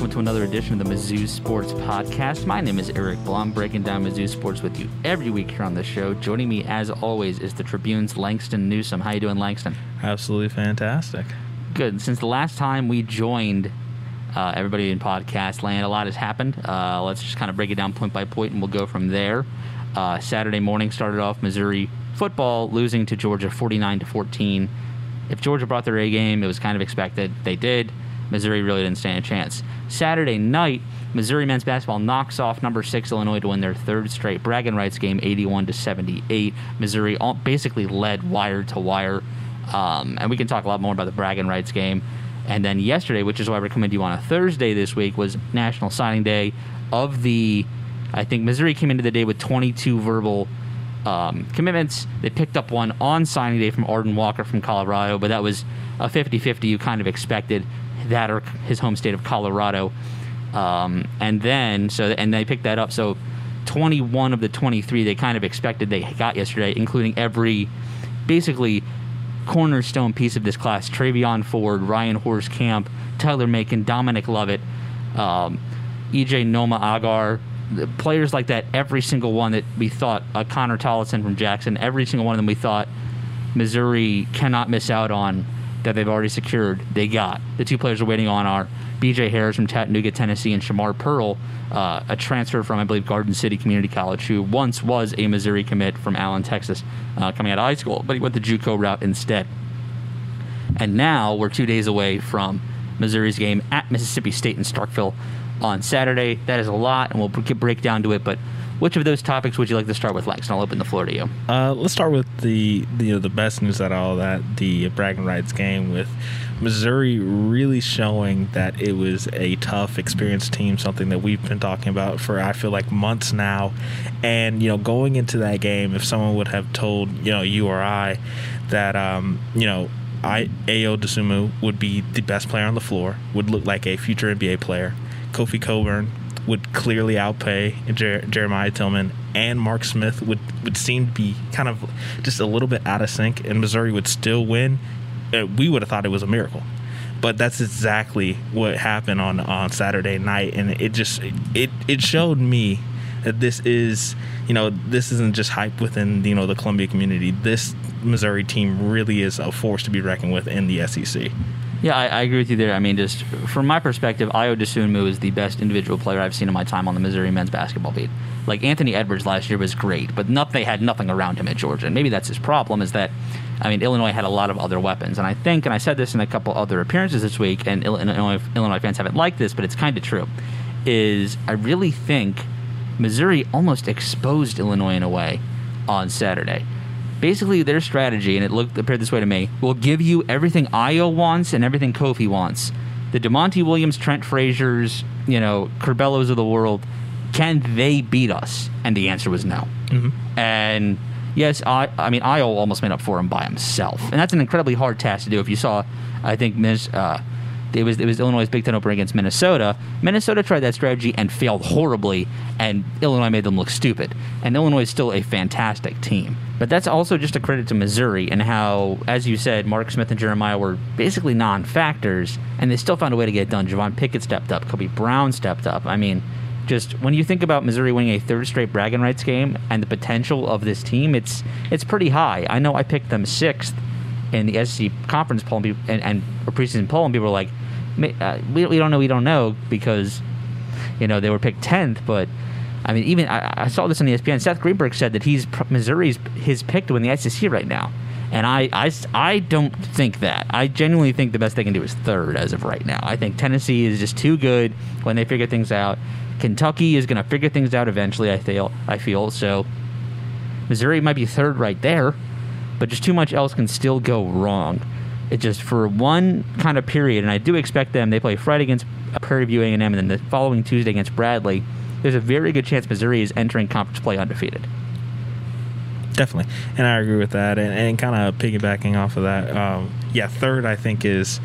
Welcome to another edition of the Mizzou Sports Podcast. My name is Eric Blum, breaking down Mizzou sports with you every week here on the show. Joining me, as always, is the Tribune's Langston Newsome. How you doing, Langston? Absolutely fantastic. Good. Since the last time we joined uh, everybody in podcast land, a lot has happened. Uh, let's just kind of break it down point by point, and we'll go from there. Uh, Saturday morning started off Missouri football losing to Georgia 49 to 14. If Georgia brought their A game, it was kind of expected. They did. Missouri really didn't stand a chance. Saturday night, Missouri men's basketball knocks off number six Illinois to win their third straight bragging rights game, 81 to 78. Missouri all, basically led wire to wire, um, and we can talk a lot more about the bragging rights game. And then yesterday, which is why we're coming to you on a Thursday this week, was National Signing Day. Of the, I think Missouri came into the day with 22 verbal um, commitments. They picked up one on signing day from Arden Walker from Colorado, but that was a 50 50 you kind of expected that or his home state of Colorado. Um, and then, so, and they picked that up. So 21 of the 23 they kind of expected they got yesterday, including every basically cornerstone piece of this class Travion Ford, Ryan Hoerstkamp, Tyler Macon, Dominic Lovett, um, EJ Noma Agar, players like that, every single one that we thought, uh, Connor Tollison from Jackson, every single one of them we thought Missouri cannot miss out on that they've already secured, they got. The two players we're waiting on are BJ Harris from Chattanooga, Tennessee, and Shamar Pearl, uh, a transfer from, I believe, Garden City Community College, who once was a Missouri commit from Allen, Texas, uh, coming out of high school, but he went the Juco route instead. And now we're two days away from Missouri's game at Mississippi State in Starkville on Saturday. That is a lot, and we'll break down to it, but which of those topics would you like to start with, Lex? And I'll open the floor to you. Uh, let's start with the, the you know, the best news out of all that the bragging rights game with Missouri really showing that it was a tough, experienced team, something that we've been talking about for I feel like months now. And you know, going into that game, if someone would have told you know you or I that um, you know I Ayo Dosunmu would be the best player on the floor, would look like a future NBA player. Kofi Cockburn would clearly outpay Jer- Jeremiah Tilmon, and Mark Smith would, would seem to be kind of just a little bit out of sync, and Missouri would still win. Uh, we would have thought it was a miracle. But that's exactly what happened on, on Saturday night, and it just it it showed me that this is you know this isn't just hype within you know the Columbia community. This Missouri team really is a force to be reckoned with in the SEC. Yeah, I, I, agree with you there. I mean, just from my perspective, Ayo Dosunmu is the best individual player I've seen in my time on the Missouri men's basketball beat. Like Anthony Edwards last year was great, but nothing, they had nothing around him at Georgia. And maybe that's his problem is that, I mean, Illinois had a lot of other weapons. And I think, and I said this in a couple other appearances this week, and Illinois, Illinois fans haven't liked this, but it's kind of true, is I really think Missouri almost exposed Illinois in a way on Saturday basically their strategy, and it looked appeared this way to me, will give you everything Ayo wants and everything Kofi wants. The Da'Monte Williams, Trent Frazier's, you know, Curbelos of the world, can they beat us? And the answer was no. Mm-hmm. And yes, I, I mean, Ayo almost made up for him by himself, and that's an incredibly hard task to do. If you saw, I think Ms. Uh, it was it was Illinois' Big Ten opener against Minnesota. Minnesota tried that strategy and failed horribly, and Illinois made them look stupid. And Illinois is still a fantastic team. But that's also just a credit to Missouri and how, as you said, Mark Smith and Jeremiah were basically non-factors, and they still found a way to get it done. Javon Pickett stepped up. Kobe Brown stepped up. I mean, just when you think about Missouri winning a third straight bragging rights game and the potential of this team, it's it's pretty high. I know I picked them sixth in the SEC conference poll and, and, preseason poll, and people were like, uh, we, we don't know, we don't know because you know they were picked tenth, but. I mean, even I, I, saw this on ESPN. Seth Greenberg said that he's Missouri's his pick to win the SEC right now, and I, I, I don't think that. I genuinely think the best they can do is third as of right now. I think Tennessee is just too good when they figure things out. Kentucky is going to figure things out eventually. I feel. I feel so. Missouri might be third right there, but just too much else can still go wrong. It just for one kind of period, and I do expect them. They play Friday against Prairie View A&M, and then the following Tuesday against Bradley. There's a very good chance Missouri is entering conference play undefeated. Definitely, and I agree with that. And, and kind of piggybacking off of that, um, yeah, third I think is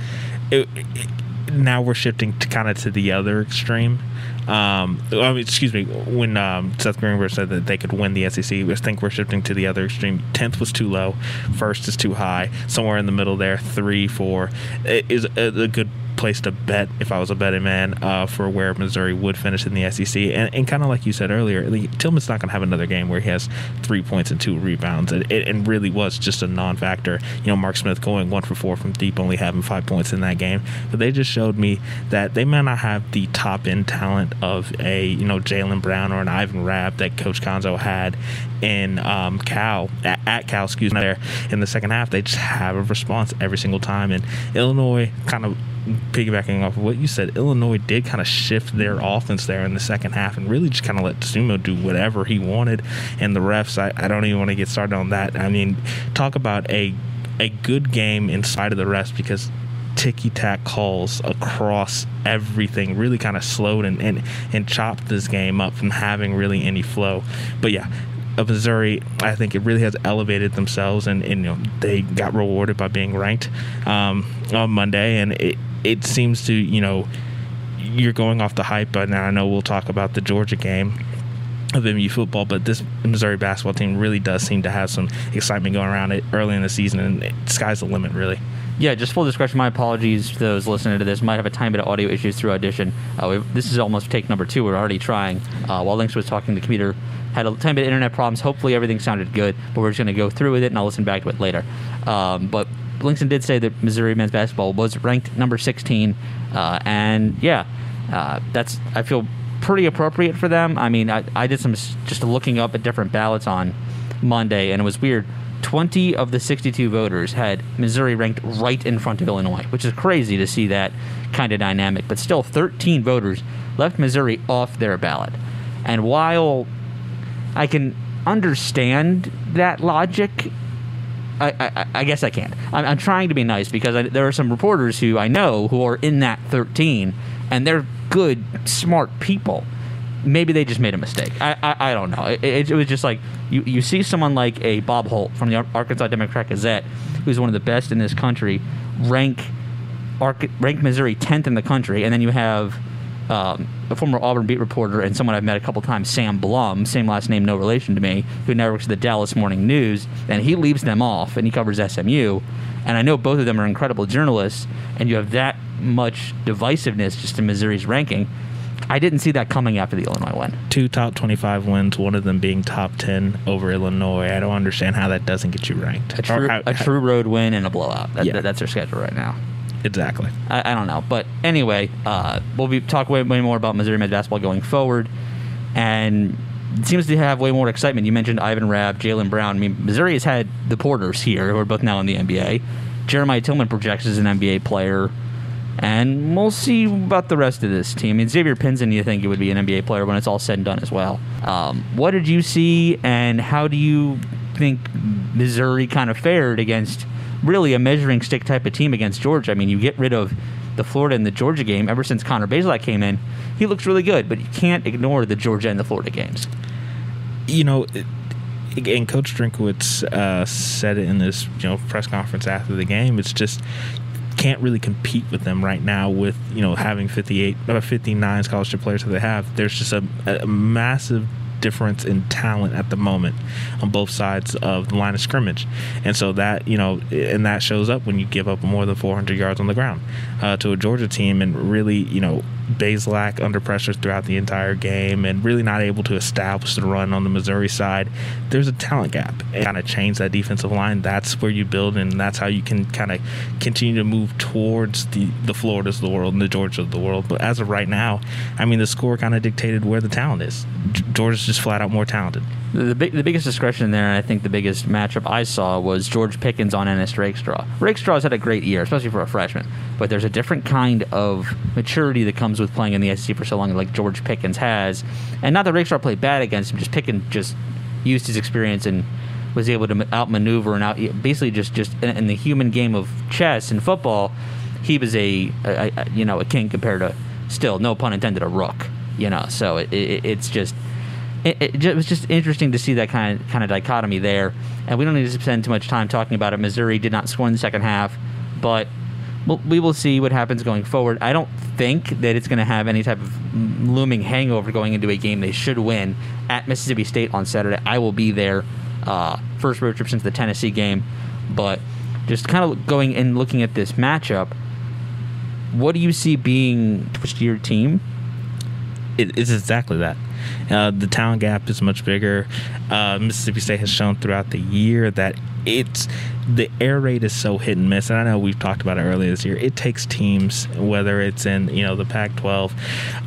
it, it, now we're shifting to kind of to the other extreme. Um, I mean, excuse me, when um, Seth Greenberg said that they could win the SEC, I think we're shifting to the other extreme. Tenth was too low, first is too high. Somewhere in the middle there, three, four is a, a good place to bet if I was a betting man uh, for where Missouri would finish in the SEC. And, and kind of like you said earlier, Tilmon's not going to have another game where he has three points and two rebounds. It, it, it, really was just a non-factor. You know, Mark Smith going one for four from deep, only having five points in that game. But they just showed me that they may not have the top end talent of a you know Jaylen Brown or an Ivan Rabb that Coach Cuonzo had in um, Cal at, at Cal, excuse me, there in the second half. They just have a response every single time, and Illinois kind of piggybacking off of what you said, Illinois did kind of shift their offense there in the second half and really just kind of let Sumo do whatever he wanted. And the refs, I, I don't even want to get started on that. I mean, talk about a a good game inside of the refs because ticky tack calls across everything really kind of slowed and, and, and chopped this game up from having really any flow. But yeah, of Missouri, I think it really has elevated themselves, and, and you know they got rewarded by being ranked um, on Monday, and it it seems to you know you're going off the hype, but now I know we'll talk about the Georgia game of MU football, but this Missouri basketball team really does seem to have some excitement going around it early in the season, and it, sky's the limit, really. Yeah, just full discretion. My apologies to those listening to this. Might have a tiny bit of audio issues through audition. Uh, this is almost take number two. We're already trying. Uh, while Links was talking, the computer had a tiny bit of internet problems. Hopefully, everything sounded good, but we're just going to go through with it, and I'll listen back to it later. Um, but Linkson did say that Missouri men's basketball was ranked number 16, uh, and yeah, uh, that's I feel pretty appropriate for them. I mean, I, I did some just looking up at different ballots on Monday, and it was weird 20 of the 62 voters had Missouri ranked right in front of Illinois, which is crazy to see that kind of dynamic. But still, 13 voters left Missouri off their ballot. And while I can understand that logic, I, I, I guess I can't. I'm, I'm, trying to be nice because I, there are some reporters who I know who are in that 13, and they're good, smart people maybe they just made a mistake. I, I, I don't know. It, it, it, was just like you, you see someone like a Bob Holt from the Arkansas Democrat Gazette, who's one of the best in this country, rank rank Missouri 10th in the country, and then you have um, a former Auburn beat reporter and someone I've met a couple times, Sam Blum, same last name, no relation to me, who now works at the Dallas Morning News, and he leaves them off and he covers SMU. And I know both of them are incredible journalists, and you have that much divisiveness just in Missouri's ranking. I didn't see that coming after the Illinois win. Two top 25 wins, one of them being top 10 over Illinois. I don't understand how that doesn't get you ranked. A true, a true road win and a blowout. That, yeah. that, that's their schedule right now. Exactly. I, I don't know. But anyway, uh, we'll be talking way, way more about Missouri men's basketball going forward. And it seems to have way more excitement. You mentioned Ivan Rabb, Jaylen Brown. I mean, Missouri has had the Porters here, who are both now in the NBA. Jeremiah Tilmon projects as an NBA player. And we'll see about the rest of this team. I mean, Xavier Pinson, you think it would be an NBA player when it's all said and done as well. Um, what did you see, and how do you think Missouri kind of fared against really a measuring stick type of team against Georgia? I mean, you get rid of the Florida and the Georgia game ever since Connor Bazelak came in. He looks really good, but you can't ignore the Georgia and the Florida games. You know, and Coach Drinkwitz uh, said it in this you know press conference after the game. It's just can't really compete with them right now with you know having 58 uh, 59 scholarship players that they have there's just a, a massive difference in talent at the moment on both sides of the line of scrimmage. And so that, you know, and that shows up when you give up more than 400 yards on the ground uh, to a Georgia team and really, you know, Bazelak under pressure throughout the entire game and really not able to establish the run on the Missouri side. There's a talent gap. And kind of change that defensive line. That's where you build, and that's how you can kind of continue to move towards the the Floridas of the world and the Georgia of the world. But as of right now, I mean, the score kind of dictated where the talent is. Georgia's just flat out more talented. The, big, the biggest discretion there, and I think the biggest matchup I saw was George Pickens on Ennis Rakestraw. Rakestraw's had a great year, especially for a freshman, but there's a different kind of maturity that comes with playing in the SEC for so long, like George Pickens has. And not that Rakestraw played bad against him, just Pickens just used his experience and was able to outmaneuver and out basically just just in, in the human game of chess and football, he was a, a, a, you know a king compared to still no pun intended a rook. You know, so it, it, it's just it, it, was just interesting to see that kind of kind of dichotomy there. And we don't need to spend too much time talking about it. Missouri did not score in the second half, but we will see what happens going forward. I don't think that it's going to have any type of looming hangover going into a game they should win at Mississippi State on Saturday. I will be there. Uh, first road trip since the Tennessee game, but just kind of going and looking at this matchup, what do you see being to your team? It is exactly that. Uh, the talent gap is much bigger. Uh, Mississippi State has shown throughout the year that it's the air raid is so hit and miss. And I know we've talked about it earlier this year. It takes teams, whether it's in you know the Pac-12,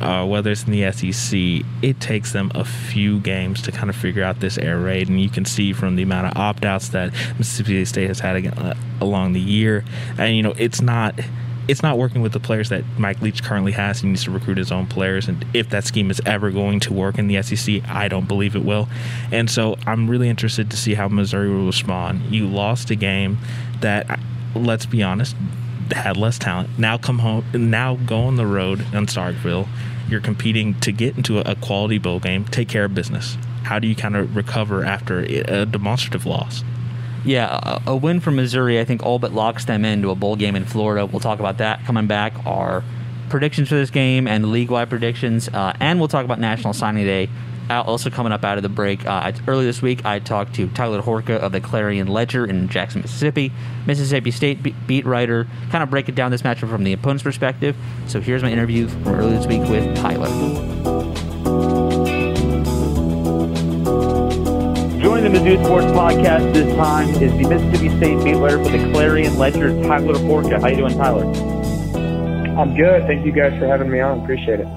uh, whether it's in the SEC, it takes them a few games to kind of figure out this air raid. And you can see from the amount of opt-outs that Mississippi State has had uh, along the year, and you know it's not it's not working with the players that Mike Leach currently has. He needs to recruit his own players, and if that scheme is ever going to work in the SEC, I don't believe it will. And so I'm really interested to see how Missouri will respond. You lost a game that, let's be honest, had less talent. Now come home. Now go on the road in Starkville. You're competing to get into a quality bowl game. Take care of business. How do you kind of recover after a demonstrative loss? Yeah, a, a, win for Missouri, I think, all but locks them into a bowl game in Florida. We'll talk about that coming back. Our predictions for this game and league wide predictions, uh, and we'll talk about National Signing Day. Also coming up out of the break, uh, early this week, I talked to Tyler Horka of the Clarion Ledger in Jackson, Mississippi, Mississippi State beat writer, kind of breaking down this matchup from the opponent's perspective. So here's my interview from earlier this week with Tyler. The Mizzou Sports Podcast this time is the Mississippi State beat writer for the Clarion Ledger, Tyler Horka. How you doing, Tyler? I'm good. Thank you guys for having me on. Appreciate it.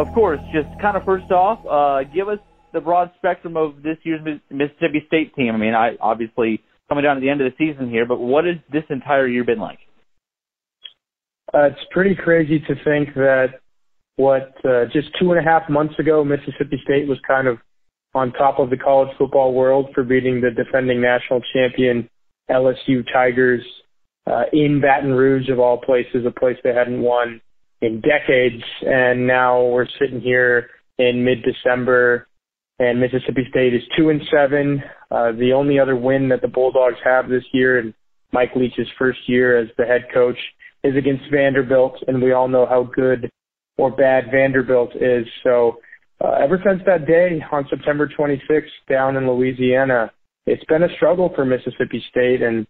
Of course. Just kind of first off, uh, give us the broad spectrum of this year's Mississippi State team. I mean, I obviously coming down to the end of the season here, but what has this entire year been like? Uh, it's pretty crazy to think that what uh, just two and a half months ago, Mississippi State was kind of on top of the college football world for beating the defending national champion LSU Tigers uh, in Baton Rouge, of all places, a place they hadn't won in decades. And now we're sitting here in mid-December, and Mississippi State is two and seven. Uh, the only other win that the Bulldogs have this year, and Mike Leach's first year as the head coach, is against Vanderbilt, and we all know how good or bad Vanderbilt is. So uh, ever since that day on September 26th down in Louisiana, it's been a struggle for Mississippi State, and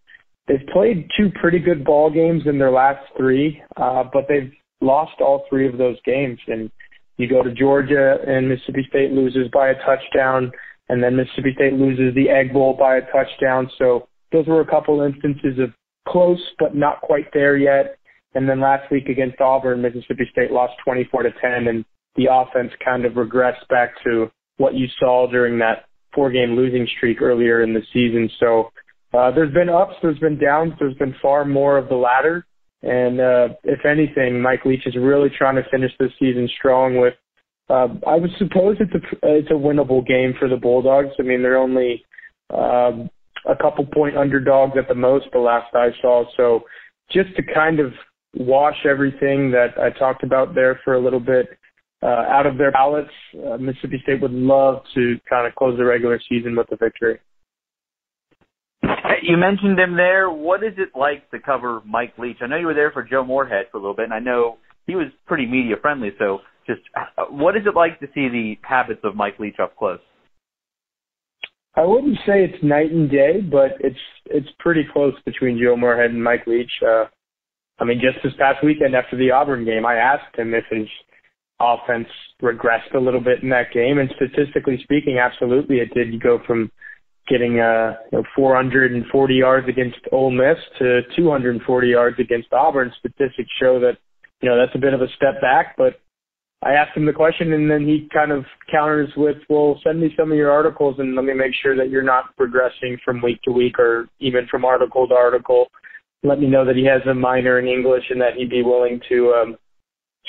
they've played two pretty good ball games in their last three, uh, but they've lost all three of those games. And you go to Georgia, and Mississippi State loses by a touchdown, and then Mississippi State loses the Egg Bowl by a touchdown. So those were a couple instances of close but not quite there yet. And then last week against Auburn, Mississippi State lost 24 to 10, and the offense kind of regressed back to what you saw during that four game losing streak earlier in the season. So uh, there's been ups, there's been downs, there's been far more of the latter. And uh, if anything, Mike Leach is really trying to finish this season strong with. Uh, I would suppose it's a it's a winnable game for the Bulldogs. I mean, they're only uh, a couple point underdogs at the most. The last I saw, so just to kind of wash everything that I talked about there for a little bit uh, out of their ballots. Uh, Mississippi State would love to kind of close the regular season with a victory. You mentioned him there. What is it like to cover Mike Leach? I know you were there for Joe Moorhead for a little bit, and I know he was pretty media friendly. So, just uh, what is it like to see the habits of Mike Leach up close? I wouldn't say it's night and day, but it's it's pretty close between Joe Moorhead and Mike Leach. Uh, I mean, just this past weekend after the Auburn game, I asked him if his offense regressed a little bit in that game. And statistically speaking, absolutely it did. You go from getting uh, you know, 440 yards against Ole Miss to 240 yards against Auburn. Statistics show that you know that's a bit of a step back, but I asked him the question, and then he kind of counters with, "Well, send me some of your articles, and let me make sure that you're not progressing from week to week, or even from article to article. Let me know that he has a minor in English, and that he'd be willing to um,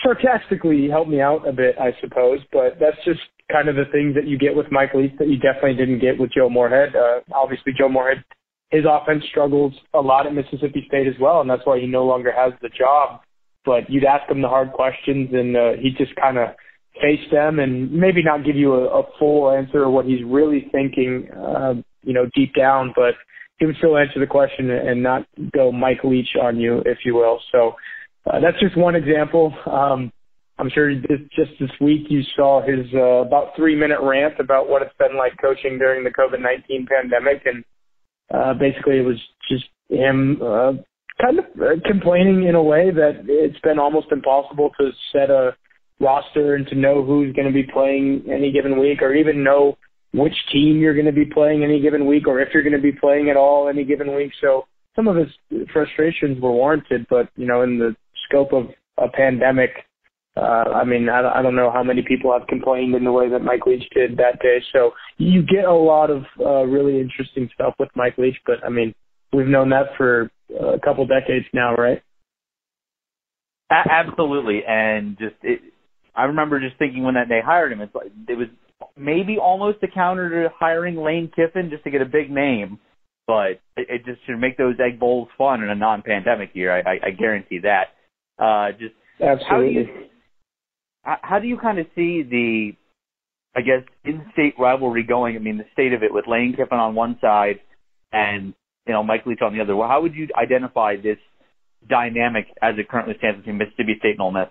sarcastically helped me out a bit, I suppose. But that's just kind of the things that you get with Mike Leach that you definitely didn't get with Joe Moorhead. Uh, obviously, Joe Moorhead, his offense struggles a lot at Mississippi State as well, and that's why he no longer has the job. But you'd ask him the hard questions, and uh, he just kind of face them and maybe not give you a, a full answer of what he's really thinking, uh, you know, deep down, but he would still answer the question and not go Mike Leach on you, if you will. So uh, that's just one example. Um, I'm sure this, just this week you saw his uh, about three minute rant about what it's been like coaching during the COVID 19 pandemic. And uh, basically it was just him uh, kind of uh, complaining in a way that it's been almost impossible to set a roster and to know who's going to be playing any given week or even know which team you're going to be playing any given week or if you're going to be playing at all any given week. So some of his frustrations were warranted, but you know, in the scope of a pandemic, uh, I mean, I, I don't know how many people have complained in the way that Mike Leach did that day. So you get a lot of uh, really interesting stuff with Mike Leach, but I mean, we've known that for a couple decades now, right? Absolutely, and just it, I remember just thinking when that they hired him, it's like it was maybe almost a counter to hiring Lane Kiffin just to get a big name, but it, it just should make those egg bowls fun in a non-pandemic year. I, I, I guarantee that. Uh, just absolutely. How do you, how do you kind of see the, I guess, in-state rivalry going? I mean, the state of it with Lane Kiffin on one side and you know Mike Leach on the other. Well, how would you identify this dynamic as it currently stands between Mississippi State and Ole Miss?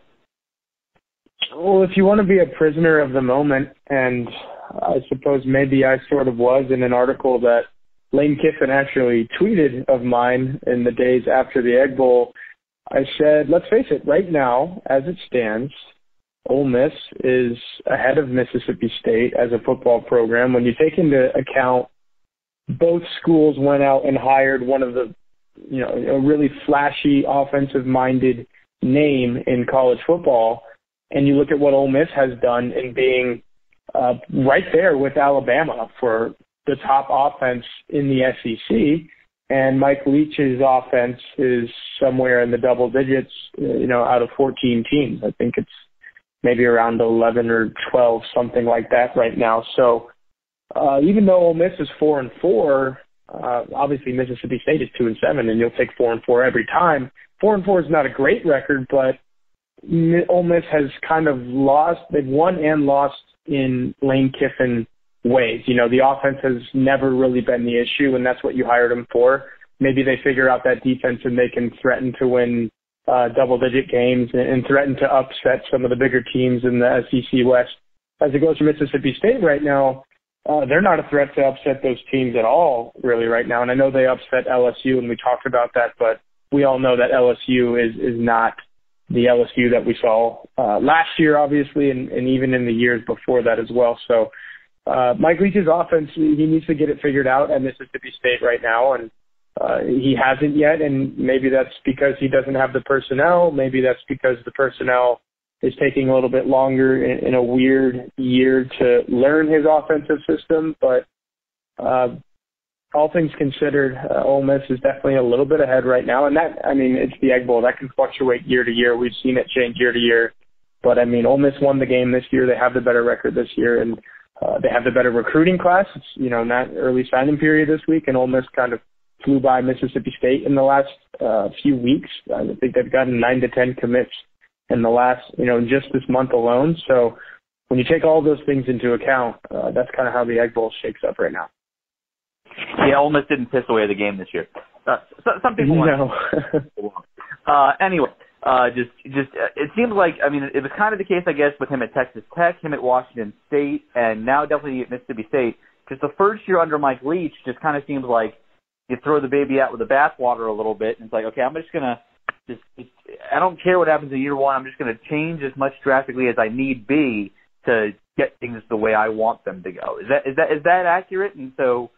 Well, if you want to be a prisoner of the moment, and I suppose maybe I sort of was in an article that Lane Kiffin actually tweeted of mine in the days after the Egg Bowl, I said, let's face it, right now, as it stands, Ole Miss is ahead of Mississippi State as a football program. When you take into account both schools went out and hired one of the, you know, a really flashy offensive minded name in college football, and you look at what Ole Miss has done in being uh, right there with Alabama for the top offense in the SEC, and Mike Leach's offense is somewhere in the double digits, you know, out of 14 teams. I think it's maybe around 11 or 12, something like that right now. So uh, even though Ole Miss is four and four, uh, obviously Mississippi State is two and seven, and you'll take four and four every time. Four and four is not a great record, but Ole Miss has kind of lost. They've won and lost in Lane Kiffin ways. You know, the offense has never really been the issue, and that's what you hired him for. Maybe they figure out that defense and they can threaten to win uh, double-digit games and, and threaten to upset some of the bigger teams in the SEC West. As it goes for Mississippi State right now, uh, they're not a threat to upset those teams at all, really, right now. And I know they upset LSU, and we talked about that, but we all know that LSU is is not the LSU that we saw uh, last year, obviously, and, and even in the years before that as well. So uh, Mike Leach's offense, he needs to get it figured out at Mississippi State right now, and uh, he hasn't yet. And maybe that's because he doesn't have the personnel. Maybe that's because the personnel is taking a little bit longer in, in a weird year to learn his offensive system. But uh, all things considered, uh, Ole Miss is definitely a little bit ahead right now. And that, I mean, it's the Egg Bowl. That can fluctuate year to year. We've seen it change year to year. But I mean, Ole Miss won the game this year. They have the better record this year, and uh, they have the better recruiting class. It's you know in that early signing period this week, and Ole Miss kind of flew by Mississippi State in the last uh, few weeks. I think they've gotten nine to ten commits in the last, you know, just this month alone. So when you take all those things into account, uh, that's kind of how the Egg Bowl shakes up right now. Yeah, Ole Miss didn't piss away the game this year. Uh, so, some people no. uh, anyway, uh, just just uh, it seems like I mean it was kind of the case I guess with him at Texas Tech, him at Washington State, and now definitely at Mississippi State. Because the first year under Mike Leach just kind of seems like you throw the baby out with the bathwater a little bit, and it's like okay, I'm just gonna just, just I don't care what happens in year one. I'm just to change as much drastically as I need be to get things the way I want them to go. Is that is that is that accurate? And so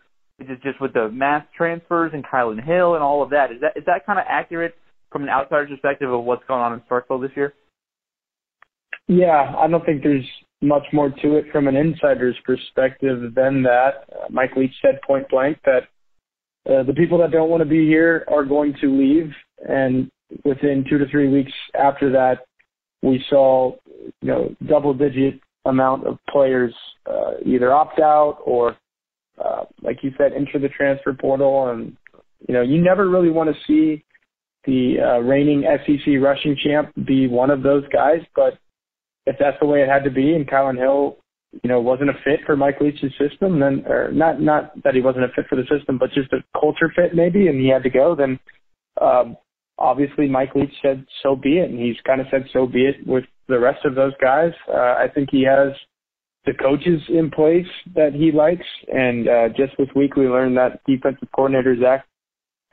it just with the mass transfers and Kylin Hill and all of that? Is that is that kind of accurate from an outsider's perspective of what's going on in Starkville this year? Yeah, I don't think there's much more to it from an insider's perspective than that. Uh, Mike Leach said point blank that uh, the people that don't want to be here are going to leave, and within two to three weeks after that, we saw you know double digit amount of players uh, either opt out or uh, like you said enter the transfer portal and you know you never really want to see the uh, reigning SEC rushing champ be one of those guys but if that's the way it had to be, and Kylin Hill, you know, wasn't a fit for Mike Leach's system, then or not not that he wasn't a fit for the system, but just a culture fit maybe, and he had to go, then um, obviously Mike Leach said so be it, and he's kind of said so be it with the rest of those guys. Uh, I think he has the coaches in place that he likes, and uh, just this week we learned that defensive coordinator Zach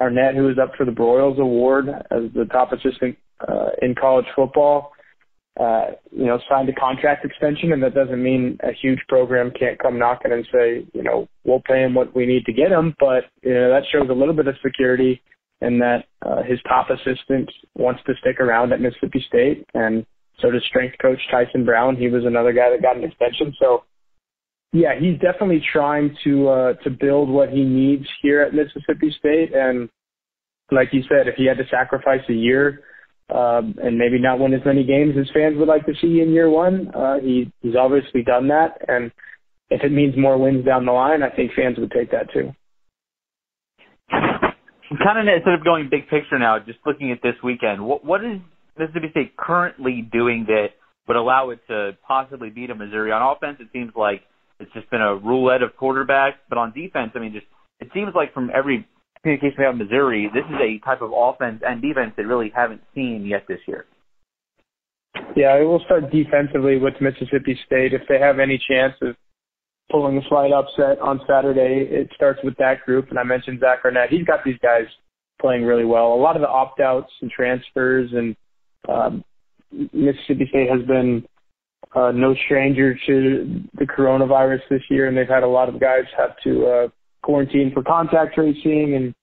Arnett, who is up for the Broyles Award as the top assistant uh, in college football, uh, you know, signed a contract extension, and that doesn't mean a huge program can't come knocking and say, you know, we'll pay him what we need to get him, but you know that shows a little bit of security and that uh, his top assistant wants to stick around at Mississippi State, and so does strength coach Tyson Brown. He was another guy that got an extension, so yeah, he's definitely trying to uh, to build what he needs here at Mississippi State, and like you said, if he had to sacrifice a year um, and maybe not win as many games as fans would like to see in year one, uh, he he's obviously done that, and if it means more wins down the line, I think fans would take that too. Kind of instead of going big picture now, just looking at this weekend, what what is Mississippi State currently doing that would allow it to possibly beat a Missouri on offense? It seems like it's just been a roulette of quarterbacks. But on defense, I mean, just it seems like from every communication we have in Missouri, this is a type of offense and defense that really haven't seen yet this year. Yeah, we will start defensively with Mississippi State. If they have any chance of pulling a slight upset on Saturday, it starts with that group. And I mentioned Zach Arnett. He's got these guys playing really well. A lot of the opt-outs and transfers and um, Mississippi State has been uh, no stranger to the coronavirus this year, and they've had a lot of guys have to uh, quarantine for contact tracing, and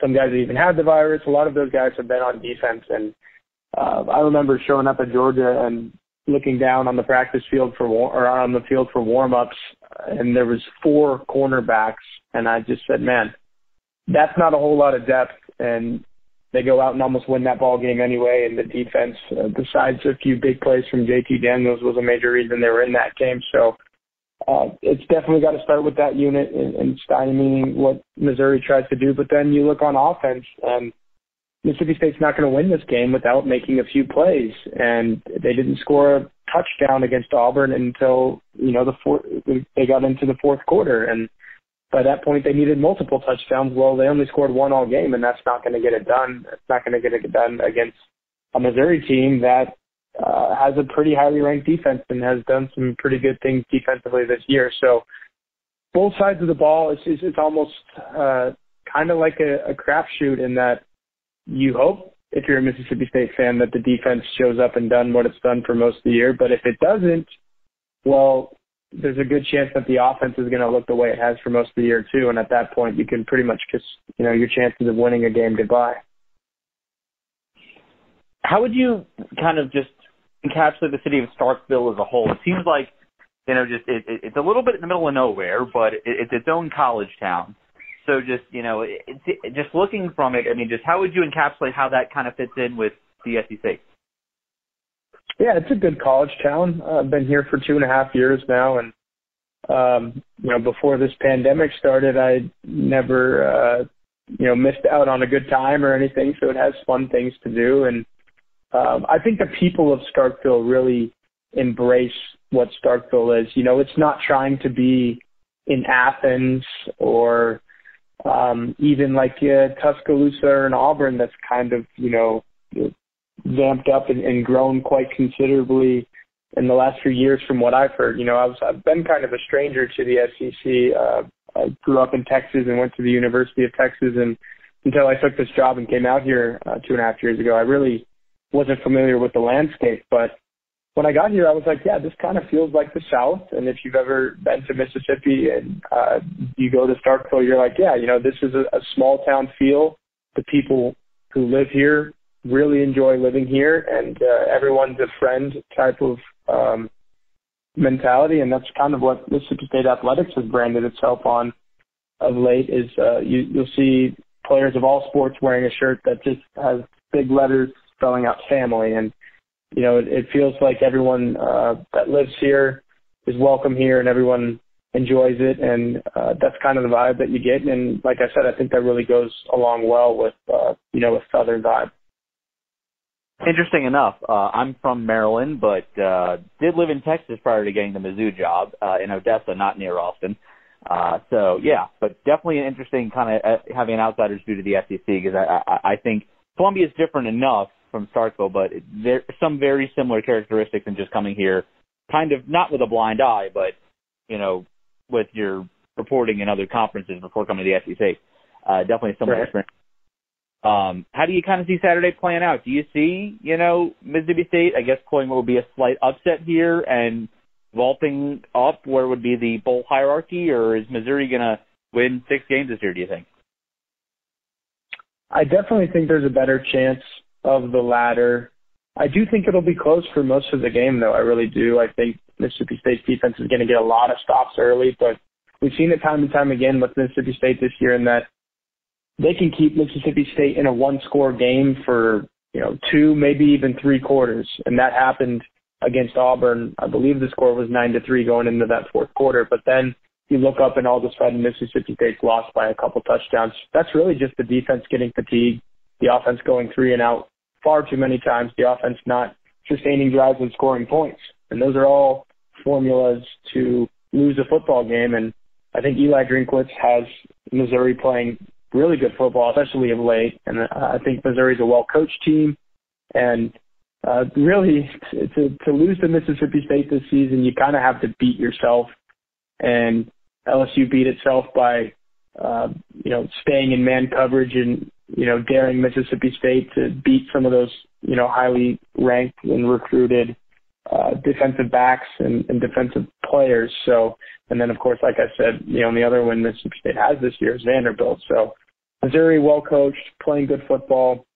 some guys have even had the virus. A lot of those guys have been on defense, and uh, I remember showing up at Georgia and looking down on the practice field for war- or on the field for warm-ups, and there was four cornerbacks, and I just said, man, that's not a whole lot of depth, and they go out and almost win that ball game anyway. And the defense, uh, besides a few big plays from JT Daniels, was a major reason they were in that game. So uh, it's definitely got to start with that unit and, and stymieing what Missouri tries to do. But then you look on offense, and Mississippi State's not going to win this game without making a few plays. And they didn't score a touchdown against Auburn until you know the fourth. They got into the fourth quarter, and by that point they needed multiple touchdowns. Well, they only scored one all game, and that's not going to get it done. It's not going to get it done against a Missouri team that uh, has a pretty highly ranked defense and has done some pretty good things defensively this year. So both sides of the ball, it's it's, it's almost uh, kind of like a, a crapshoot in that you hope if you're a Mississippi State fan that the defense shows up and done what it's done for most of the year. But if it doesn't, well, there's a good chance that the offense is going to look the way it has for most of the year too. And at that point, you can pretty much kiss, you know, your chances of winning a game goodbye. How would you kind of just encapsulate the city of Starkville as a whole? It seems like, you know, just it, it, it's a little bit in the middle of nowhere, but it, it's its own college town. So just you know, it, it, just looking from it, I mean, just how would you encapsulate how that kind of fits in with the SEC? Yeah, it's a good college town. Uh, I've been here for two and a half years now, and um, you know, before this pandemic started, I never, uh, you know, missed out on a good time or anything. So it has fun things to do, and um, I think the people of Starkville really embrace what Starkville is. You know, it's not trying to be in Athens or um, even like uh, Tuscaloosa or in Auburn. That's kind of you know vamped up and, and grown quite considerably in the last few years from what I've heard. You know, I was, I've been kind of a stranger to the SEC. Uh, I grew up in Texas and went to the University of Texas and until I took this job and came out here uh, two and a half years ago, I really wasn't familiar with the landscape. But when I got here, I was like, yeah, this kind of feels like the South. And if you've ever been to Mississippi and uh, you go to Starkville, you're like, yeah, you know, this is a, a small town feel. The people who live here really enjoy living here, and uh, everyone's a friend type of um, mentality, and that's kind of what Mississippi State athletics has branded itself on of late. Is uh, you, you'll see players of all sports wearing a shirt that just has big letters spelling out family, and you know it, it feels like everyone uh, that lives here is welcome here, and everyone enjoys it, and uh, that's kind of the vibe that you get. And like I said, I think that really goes along well with uh, you know a southern vibe. Interesting enough, uh, I'm from Maryland, but uh, did live in Texas prior to getting the Mizzou job uh, in Odessa, not near Austin. Uh, so yeah, but definitely an interesting kind of uh, having an outsider's view to the SEC because I, I, I think Columbia is different enough from Starkville, but it, there some very similar characteristics in just coming here, kind of not with a blind eye, but you know, with your reporting in other conferences before coming to the SEC. Uh, definitely a similar right. experience. Um, how do you kind of see Saturday playing out? Do you see, you know, Mississippi State, I guess, pulling what would be a slight upset here and vaulting up where would be the bowl hierarchy, or is Missouri going to win six games this year, do you think? I definitely think there's a better chance of the latter. I do think it'll be close for most of the game, though. I really do. I think Mississippi State's defense is going to get a lot of stops early, but we've seen it time and time again with Mississippi State this year in that they can keep Mississippi State in a one score game for, you know, two, maybe even three quarters. And that happened against Auburn. I believe the score was nine to three going into that fourth quarter. But then you look up and all of a sudden Mississippi State's lost by a couple touchdowns. That's really just the defense getting fatigued, the offense going three and out far too many times, the offense not sustaining drives and scoring points. And those are all formulas to lose a football game. And I think Eli Drinkwitz has Missouri playing really good football, especially of late. And uh, I think Missouri's a well coached team. And uh, really, to, to lose to Mississippi State this season, you kind of have to beat yourself. And LSU beat itself by, uh, you know, staying in man coverage and, you know, daring Mississippi State to beat some of those, you know, highly ranked and recruited uh, defensive backs and, and defensive players. So, and then of course, like I said, you know, the other win Mississippi State has this year is Vanderbilt. So, Missouri well coached, playing good football.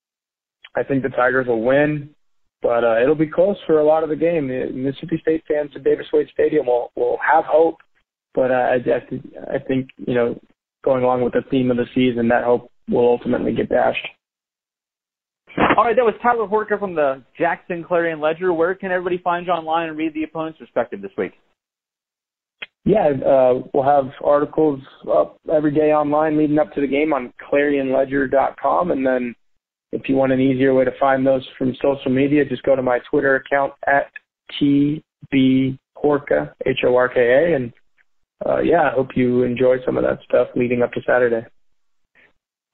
I think the Tigers will win, but uh, it'll be close for a lot of the game. The Mississippi State fans at Davis Wade Stadium will will have hope, but uh, I, I think you know, going along with the theme of the season, that hope will ultimately get dashed. All right, that was Tyler Horka from the Jackson Clarion Ledger. Where can everybody find you online and read the opponent's perspective this week? Yeah, uh, we'll have articles up every day online leading up to the game on clarionledger.com. And then if you want an easier way to find those from social media, just go to my Twitter account at TB H-O-R-K-A. And uh, yeah, I hope you enjoy some of that stuff leading up to Saturday.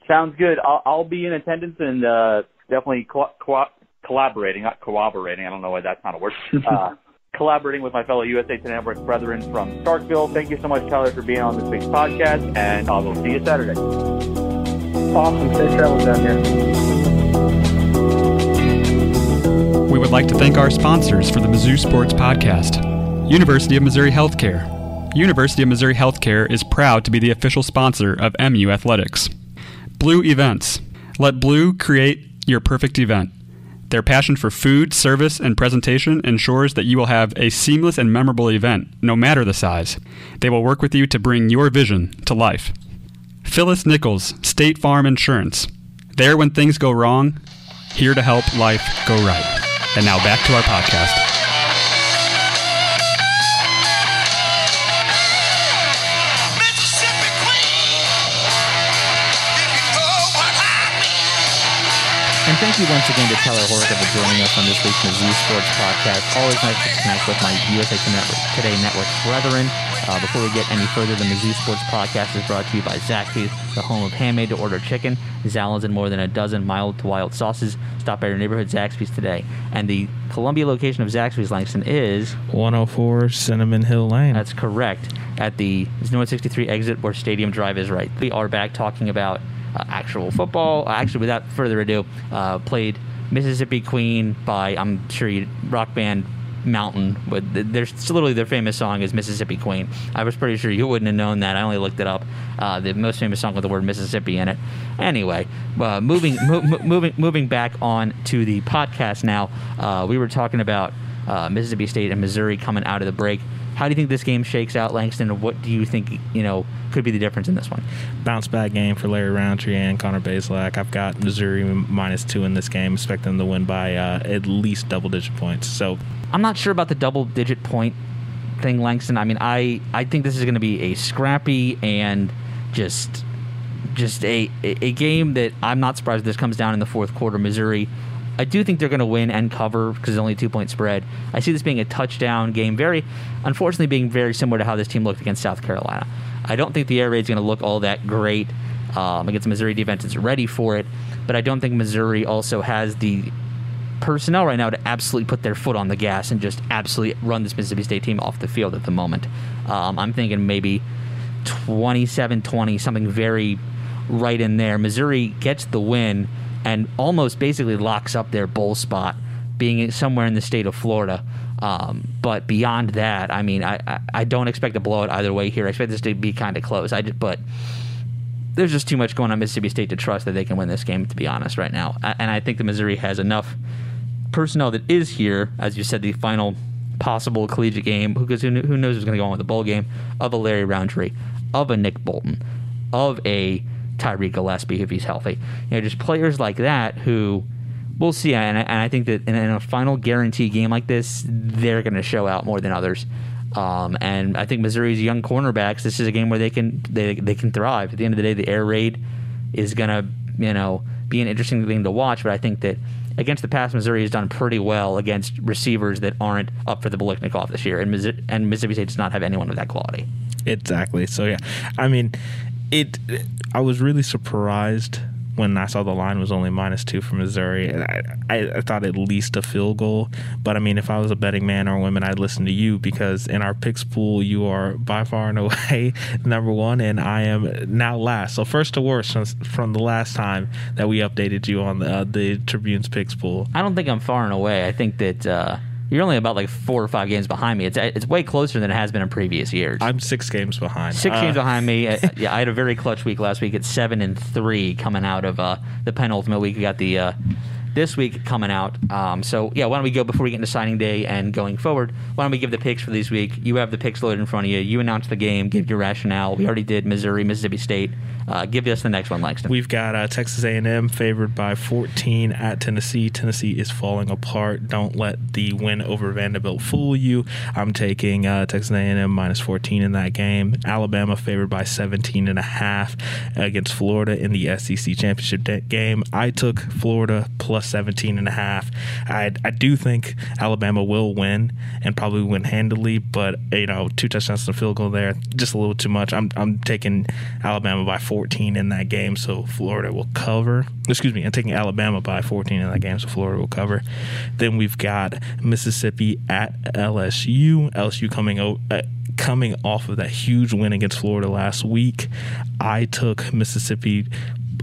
Sounds good. I'll, I'll be in attendance and uh, definitely co- co- collaborating, not cooperating. I don't know why that's not a word. Uh, collaborating with my fellow USA Today Network brethren from Starkville. Thank you so much, Tyler, for being on this week's podcast, and I will see you Saturday. Awesome. Safe travels down here. We would like to thank our sponsors for the Mizzou Sports Podcast University of Missouri Healthcare. University of Missouri Healthcare is proud to be the official sponsor of MU Athletics. Blue Events. Let Blue create your perfect event. Their passion for food, service, and presentation ensures that you will have a seamless and memorable event, no matter the size. They will work with you to bring your vision to life. Phyllis Nichols, State Farm Insurance. There when things go wrong, here to help life go right. And now back to our podcast. And thank you once again to Tyler Horka for joining us on this week's Mizzou Sports Podcast. Always nice to connect with my USA Today Network brethren. Uh, before we get any further, the Mizzou Sports Podcast is brought to you by Zaxby's, the home of handmade to order chicken, salads, and more than a dozen mild to wild sauces. Stop by your neighborhood Zaxby's today. And the Columbia location of Zaxby's Langston is 104 Cinnamon Hill Lane. That's correct. At the North 63 exit where Stadium Drive is right. We are back talking about actual football. Uh, actually, without further ado, uh, played Mississippi Queen by I'm sure you rock band Mountain, but there's literally their famous song is Mississippi Queen. I was pretty sure you wouldn't have known that. I only looked it up. Uh, the most famous song with the word Mississippi in it. Anyway, uh, moving mo- moving moving back on to the podcast now. Uh, we were talking about Mississippi State and Missouri coming out of the break. How do you think this game shakes out, Langston? What do you think you know could be the difference in this one? Bounce back game for Larry Rountree and Connor Bazelak. I've got Missouri minus two in this game, expecting them to win by uh, at least double digit points. So I'm not sure about the double digit point thing, Langston. I mean, I I think this is going to be a scrappy and just just a a game that I'm not surprised this comes down in the fourth quarter. Missouri I do think they're going to win and cover because it's only a two point spread. I see this being a touchdown game, very, unfortunately, being very similar to how this team looked against South Carolina. I don't think the air raid is going to look all that great um, against Missouri defense. It's ready for it, but I don't think Missouri also has the personnel right now to absolutely put their foot on the gas and just absolutely run this Mississippi State team off the field at the moment. Um, I'm thinking maybe 27 20, something very right in there. Missouri gets the win and almost basically locks up their bowl spot, being somewhere in the state of Florida. Um, but beyond that, I mean, I, I, I, don't expect a blowout either way here. I expect this to be kind of close. I just, but there's just too much going on Mississippi State to trust that they can win this game. To be honest, right now, and I think the Missouri has enough personnel that is here, as you said, the final possible collegiate game. Because who, who knows who's going to go on with the bowl game of a Larry Rountree, of a Nick Bolton, of a Tyree Gillespie if he's healthy. You know, just players like that who we'll see. And I, and I think that in, in, a final guarantee game like this, they're going to show out more than others. Um, and I think Missouri's young cornerbacks. This is a game where they can they they can thrive. At the end of the day, the air raid is going to you know be an interesting thing to watch. But I think that against the pass, Missouri has done pretty well against receivers that aren't up for the Biletnikoff this year, and, Missouri, and Mississippi State does not have anyone of that quality. Exactly. So yeah, I mean, it. I was really surprised when I saw the line was only minus two for Missouri. I, I, I, thought at least a field goal. But I mean, if I was a betting man or woman, I'd listen to you because in our picks pool, you are by far and away number one, and I am now last. So first to worst from, from the last time that we updated you on the, uh, the Tribune's picks pool. I don't think I'm far and away. I think that. Uh you're only about like four or five games behind me. It's it's way closer than it has been in previous years. I'm six games behind. Six uh, games behind me. yeah, I had a very clutch week last week. It's seven and three coming out of uh, the penultimate week. We got the uh, this week coming out. Um, so yeah, why don't we go before we get into signing day and going forward? Why don't we give the picks for this week? You have the picks loaded in front of you. You announce the game. Give your rationale. We already did Missouri, Mississippi State. Uh, give us the next one, Langston. We've got uh, Texas A&M favored by 14 at Tennessee. Tennessee is falling apart. Don't let the win over Vanderbilt fool you. I'm taking uh, Texas A&M minus 14 in that game. Alabama favored by 17 and a half against Florida in the SEC championship game. I took Florida plus 17 and a half. I, I do think Alabama will win and probably win handily, but you know, two touchdowns and a field goal there, just a little too much. I'm I'm taking Alabama by four 14 in that game, so Florida will cover. Excuse me, I'm taking Alabama by 14 in that game, so Florida will cover. Then we've got Mississippi at LSU. LSU coming out. Uh, coming off of that huge win against Florida last week, I took Mississippi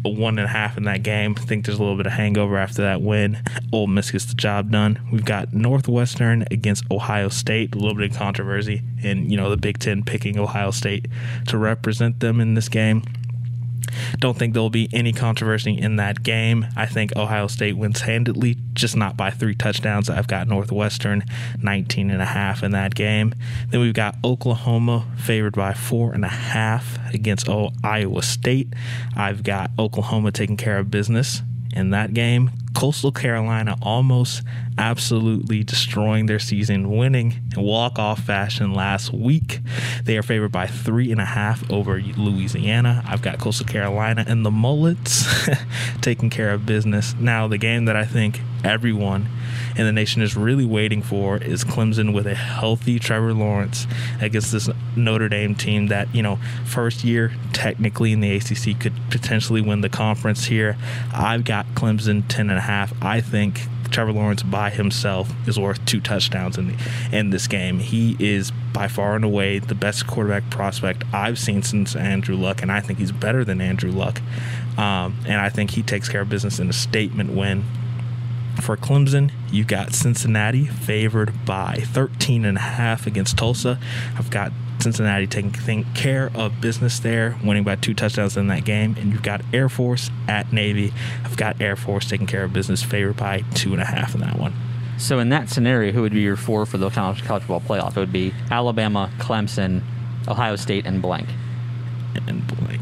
one and a half in that game. I think there's a little bit of hangover after that win. Ole Miss gets the job done. We've got Northwestern against Ohio State. A little bit of controversy in you know the Big Ten picking Ohio State to represent them in this game. Don't think there'll be any controversy in that game. I think Ohio State wins handedly, just not by three touchdowns. I've got Northwestern 19 and a half in that game. Then we've got Oklahoma favored by four and a half against Iowa State. I've got Oklahoma taking care of business in that game. Coastal Carolina almost absolutely destroying their season, winning in walk off fashion last week. They are favored by three and a half over Louisiana. I've got Coastal Carolina and the Mullets taking care of business. Now, the game that I think everyone in the nation is really waiting for is Clemson with a healthy Trevor Lawrence against this Notre Dame team that, you know, first year technically in the ACC could potentially win the conference here. I've got Clemson 10 and a half. I think Trevor Lawrence by himself is worth two touchdowns in the, in this game. He is by far and away the best quarterback prospect I've seen since Andrew Luck, and I think he's better than Andrew Luck. Um, and I think he takes care of business in a statement win. For Clemson, you got Cincinnati favored by 13 and a half against Tulsa. I've got Cincinnati taking care of business there, winning by two touchdowns in that game. And you've got Air Force at Navy. I've got Air Force taking care of business, favored by two and a half in that one. So in that scenario, who would be your four for the college, football playoff? It would be Alabama, Clemson, Ohio State, and blank. And blank.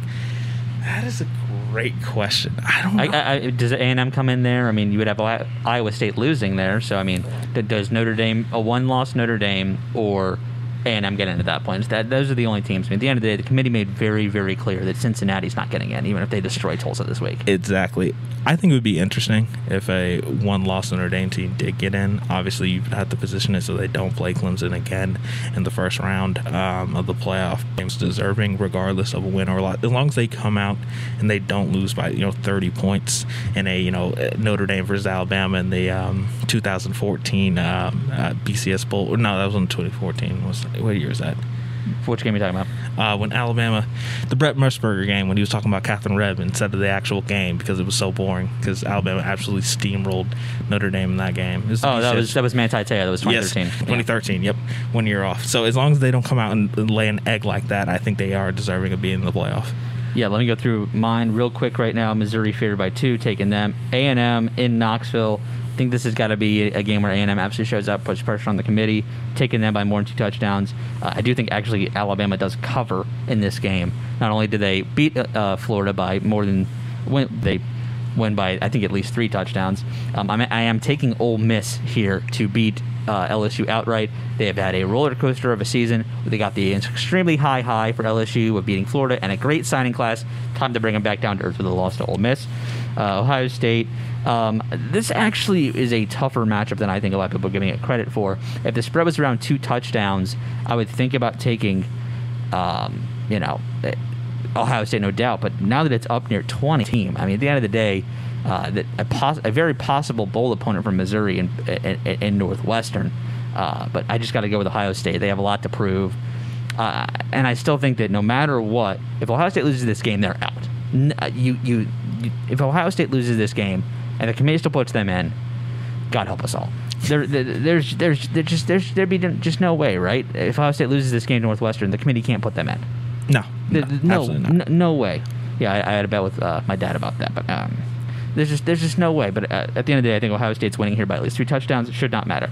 That is a great question. I don't know. I, I, does A and M come in there? I mean, you would have Iowa State losing there. So I mean, does Notre Dame a one loss Notre Dame or A&M getting to that point. That those are the only teams. I mean, at the end of the day, the committee made very, very clear that Cincinnati's not getting in, even if they destroy Tulsa this week. Exactly. I think it would be interesting if a one-loss Notre Dame team did get in. Obviously, you have to position it so they don't play Clemson again in the first round um, of the playoff. Games deserving, regardless of a win or a loss, as long as they come out and they don't lose by you know 30 points in a you know Notre Dame versus Alabama in the um, 2014 um, uh, BCS Bowl. No, that was in 2014. Was what year is that? Which game are you talking about? Uh, when Alabama, the Brent Musburger game, when he was talking about Katherine Webb instead of the actual game because it was so boring because Alabama absolutely steamrolled Notre Dame in that game. Oh, that was that was Manti Te'o. That was 2013. Yes, 2013. Yeah. Yep, one year off. So as long as they don't come out and lay an egg like that, I think they are deserving of being in the playoff. Yeah, let me go through mine real quick right now. Missouri favored by two, taking them. A and M in Knoxville I think this has got to be a game where A&M absolutely shows up, puts pressure on the committee, taking them by more than two touchdowns. Uh, I do think actually Alabama does cover in this game. Not only do they beat uh, Florida by more than they win by I think at least three touchdowns. Um, I'm, I am taking Ole Miss here to beat uh, LSU outright. They have had a roller coaster of a season. They got the extremely high high for LSU of beating Florida and a great signing class. Time to bring them back down to earth with a loss to Ole Miss. Uh, Ohio State. Um, this actually is a tougher matchup than I think a lot of people are giving it credit for. If the spread was around two touchdowns, I would think about taking, um, you know, Ohio State, no doubt. But now that it's up near 20 team, I mean, at the end of the day, uh, that a, pos- a, very possible bowl opponent from Missouri and Northwestern. Uh, but I just got to go with Ohio State. They have a lot to prove. Uh, and I still think that no matter what, if Ohio State loses this game, they're out. Uh, you, you, you, if Ohio State loses this game, and the committee still puts them in, God help us all. There, there, there's, there's, there's just, there's, there'd be just no way, right? If Ohio State loses this game to Northwestern, the committee can't put them in. No, no, no, no, no way. Yeah, I, I, had a bet with uh, my dad about that, but um, there's just, there's just no way. But uh, at the end of the day, I think Ohio State's winning here by at least three touchdowns. It should not matter.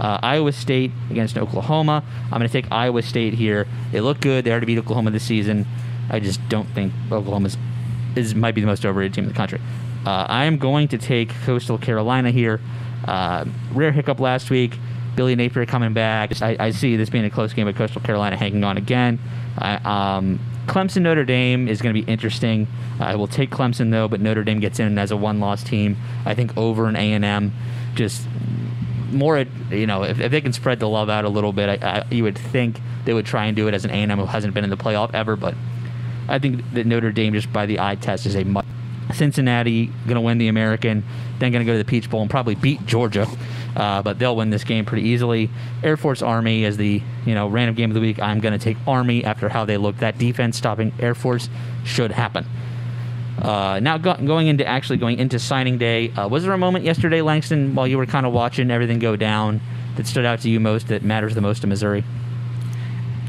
Uh, Iowa State against Oklahoma. I'm going to take Iowa State here. They look good. They already beat Oklahoma this season. I just don't think Oklahoma is might be the most overrated team in the country. Uh, I am going to take Coastal Carolina here. Uh, rare hiccup last week. Billy Napier coming back. I, I, see this being a close game, but Coastal Carolina hanging on again. um, Clemson Notre Dame is going to be interesting. I will take Clemson though, but Notre Dame gets in as a one-loss team. I think over an A and M. Just more, you know, if, if, they can spread the love out a little bit, I, I, you would think they would try and do it as an A and M who hasn't been in the playoff ever. But I think that Notre Dame, just by the eye test, is a much Cincinnati going to win the American, then going to go to the Peach Bowl and probably beat Georgia, uh, but they'll win this game pretty easily. Air Force Army as the you know random game of the week. I'm going to take Army after how they look. That defense stopping Air Force should happen. Uh, now go- going into actually going into signing day, uh, was there a moment yesterday, Langston, while you were kind of watching everything go down, that stood out to you most, that matters the most to Missouri?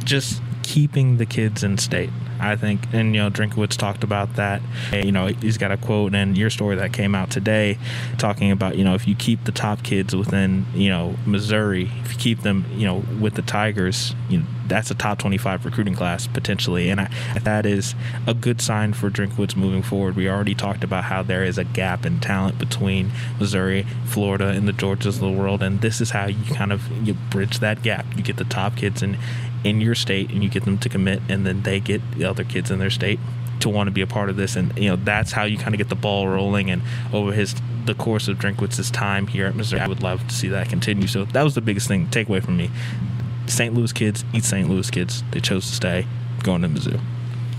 Just keeping the kids in state. I think, and you know, Drinkwitz talked about that. You know, he's got a quote in your story that came out today, talking about you know if you keep the top kids within you know Missouri, if you keep them you know with the Tigers, you know that's a top 25 recruiting class potentially, and I, that is a good sign for Drinkwitz moving forward. We already talked about how there is a gap in talent between Missouri, Florida, and the Georgias of the world, and this is how you kind of you bridge that gap. You get the top kids in in your state, and you get them to commit, and then they get the other kids in their state to want to be a part of this, and you know that's how you kind of get the ball rolling. And over his the course of Drinkwitz's time here at Missouri, I would love to see that continue. So that was the biggest thing takeaway from me. St. Louis kids eat St. Louis kids. They chose to stay going to Mizzou.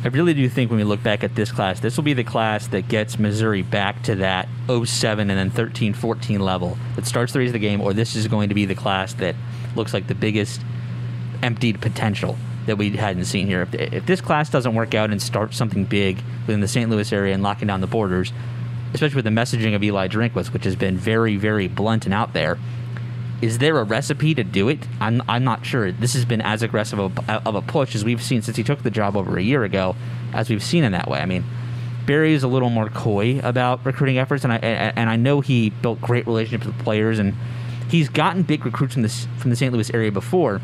I really do think when we look back at this class, this will be the class that gets Missouri back to that 07 and then 13 14 level that starts the race of the game, or this is going to be the class that looks like the biggest emptied potential that we hadn't seen here. If, if this class doesn't work out and start something big within the St. Louis area and locking down the borders, especially with the messaging of Eli Drinkwitz, which has been very, very blunt and out there, is there a recipe to do it? I'm, I'm not sure. This has been as aggressive of a, of a push as we've seen since he took the job over a year ago, as we've seen in that way. I mean, Barry is a little more coy about recruiting efforts, and I and I know he built great relationships with players, and he's gotten big recruits from this from the St. Louis area before.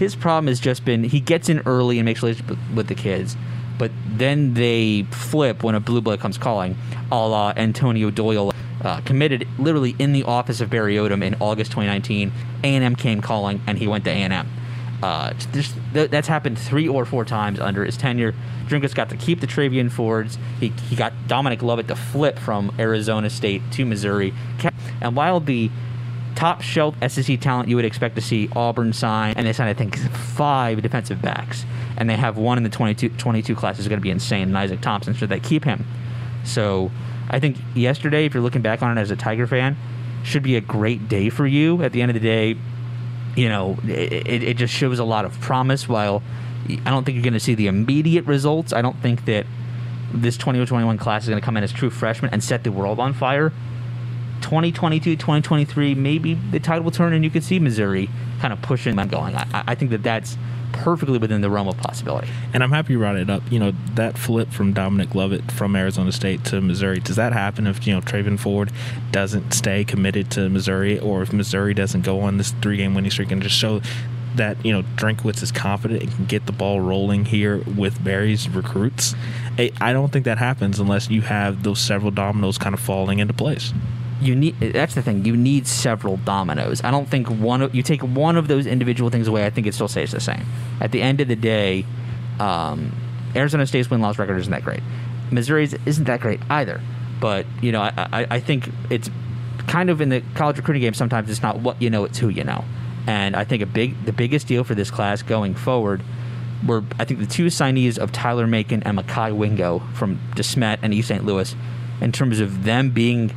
His problem has just been he gets in early and makes relationships with the kids, but then they flip when a blue blood comes calling, a la Antonio Doyle uh, committed literally in the office of Barry Odom in August 2019. A&M came calling, and he went to A&M. Uh, th- that's happened three or four times under his tenure. Drinkwitz got to keep the Travion Fords. He, he got Dominic Lovett to flip from Arizona State to Missouri. And while the top shelf SEC talent you would expect to see Auburn sign, and they signed, I think, five defensive backs. And they have one in the 22, 22 class is going to be insane, and Isaac Thompson, should they keep him. So I think yesterday, if you're looking back on it as a Tiger fan, should be a great day for you. At the end of the day, you know, it, it just shows a lot of promise. While I don't think you're going to see the immediate results, I don't think that this 2021 class is going to come in as true freshmen and set the world on fire. 2022, 2023, maybe the tide will turn and you could see Missouri kind of pushing and going. I, I think that that's perfectly within the realm of possibility. And I'm happy you brought it up. You know, that flip from Dominic Lovett from Arizona State to Missouri, does that happen if, you know, Travion Ford doesn't stay committed to Missouri or if Missouri doesn't go on this three game winning streak and just show that, you know, Drinkwitz is confident and can get the ball rolling here with Barry's recruits? I don't think that happens unless you have those several dominoes kind of falling into place you need that's the thing you need several dominoes. I don't think one you take one of those individual things away i think it still stays the same. At the end of the day um, arizona state's win-loss record isn't that great. Missouri's isn't that great either. But you know I, I, I think it's kind of in the college recruiting game sometimes it's not what you know it's who you know. And i think a big the biggest deal for this class going forward were i think the two signees of tyler macon and Mekhi wingo from desmet and east st louis in terms of them being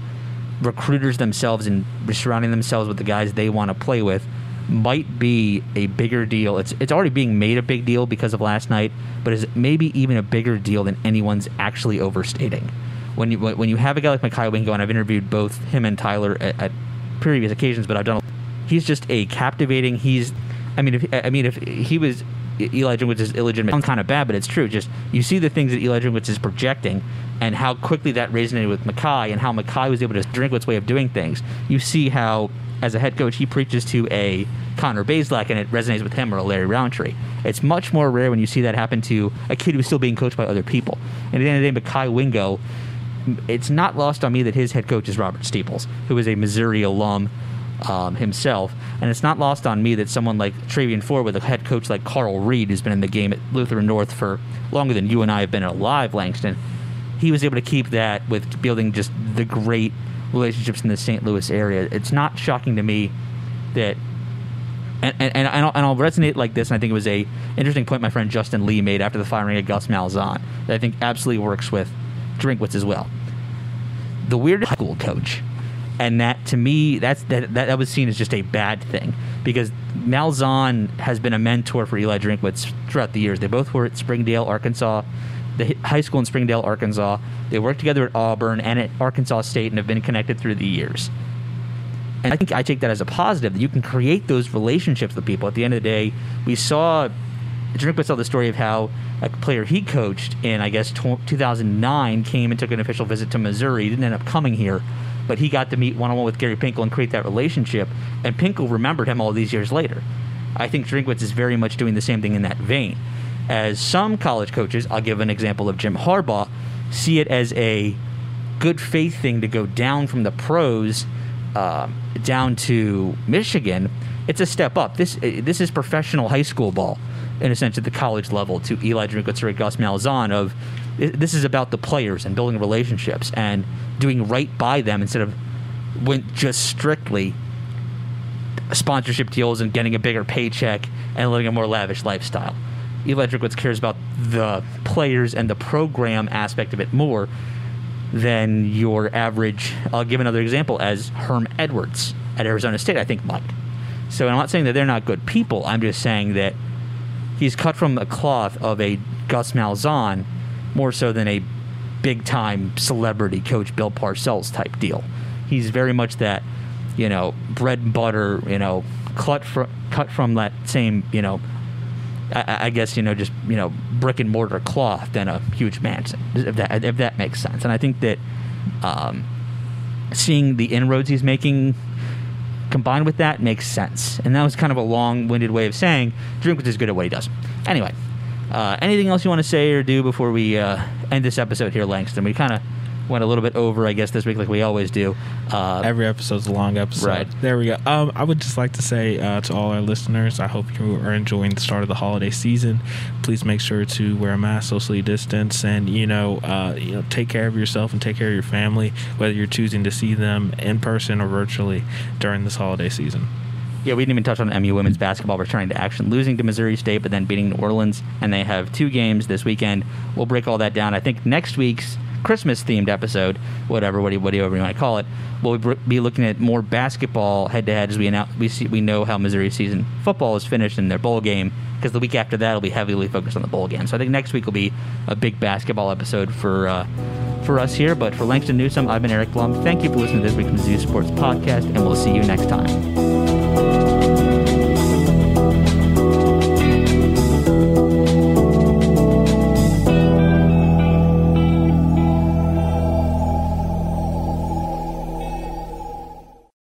recruiters themselves and surrounding themselves with the guys they want to play with might be a bigger deal. It's it's already being made a big deal because of last night, but is maybe even a bigger deal than anyone's actually overstating. When you when you have a guy like Mekhi Wingo, and I've interviewed both him and Tyler at, at previous occasions, but I've done. He's just a captivating. He's, I mean, if I mean if he was Eli Drinkwitz is illegitimate. Sounds kind of bad, but it's true. Just you see the things that Eli Drinkwitz is projecting, and how quickly that resonated with Mekhi, and how Mekhi was able to Drinkwitz way of doing things. You see how, as a head coach, he preaches to a Connor Bazelak, and it resonates with him or a Larry Rountree. It's much more rare when you see that happen to a kid who's still being coached by other people. And at the end of the day, Mekhi Wingo, it's not lost on me that his head coach is Robert Steeples, who is a Missouri alum um, himself. And it's not lost on me that someone like Travion Ford, with a head coach like Carl Reed, who's been in the game at Lutheran North for longer than you and I have been alive, Langston, he was able to keep that with building just the great relationships in the St. Louis area. It's not shocking to me that. And, and, and, I'll, and I'll resonate like this, and I think it was a interesting point my friend Justin Lee made after the firing of Gus Malzahn that I think absolutely works with Drinkwitz as well. The weird high school coach and that to me that's that, that, that was seen as just a bad thing because Malzahn has been a mentor for Eli Drinkwitz throughout the years. They both were at Springdale, Arkansas, the high school in Springdale, Arkansas. They worked together at Auburn and at Arkansas State and have been connected through the years. And I think I take that as a positive that you can create those relationships with people. At the end of the day, we saw Drinkwitz tell the story of how a player he coached in, I guess, 2009 came and took an official visit to Missouri. He didn't end up coming here but he got to meet one on one with Gary Pinkel and create that relationship. And Pinkel remembered him all these years later. I think Drinkwitz is very much doing the same thing in that vein. As some college coaches, I'll give an example of Jim Harbaugh, see it as a good faith thing to go down from the pros uh, down to Michigan. It's a step up. This this is professional high school ball, in a sense, at the college level. To Eli Drinkwitz or Gus Malzahn of this is about the players and building relationships and doing right by them instead of went just strictly sponsorship deals and getting a bigger paycheck and living a more lavish lifestyle. Eli Drinkwitz cares about the players and the program aspect of it more than your average. I'll give another example as Herm Edwards at Arizona State, I think might. So I'm not saying that they're not good people. I'm just saying that he's cut from the cloth of a Gus Malzahn more so than a big time celebrity coach Bill Parcells type deal. He's very much that, you know, bread and butter, you know, cut from cut from that same, you know, I, guess you know just you know brick and mortar cloth than a huge mansion, if that if that makes sense. And I think that um, seeing the inroads he's making combined with that makes sense. And that was kind of a long-winded way of saying Drinkwitz is good at what he does. Anyway, uh, anything else you want to say or do before we uh, end this episode here, Langston? We kind of went a little bit over, I guess, this week, like we always do. Uh, Every episode's a long episode. Right. There we go. Um, I would just like to say uh, to all our listeners, I hope you are enjoying the start of the holiday season. Please make sure to wear a mask, socially distance, and you know, uh, you know, take care of yourself and take care of your family, whether you're choosing to see them in person or virtually during this holiday season. Yeah, we didn't even touch on MU women's basketball returning to action, losing to Missouri State, but then beating New Orleans, and they have two games this weekend. We'll break all that down. I think next week's Christmas themed episode, whatever, whatever you want to call it, we'll be looking at more basketball head to head as we announce, we see we know how Missouri season football is finished in their bowl game because the week after that will be heavily focused on the bowl game. So I think next week will be a big basketball episode for. Uh, for us here, but for Langston Newsome, I've been Eric Blum. Thank you for listening to this week's Mizzou Sports Podcast, and we'll see you next time.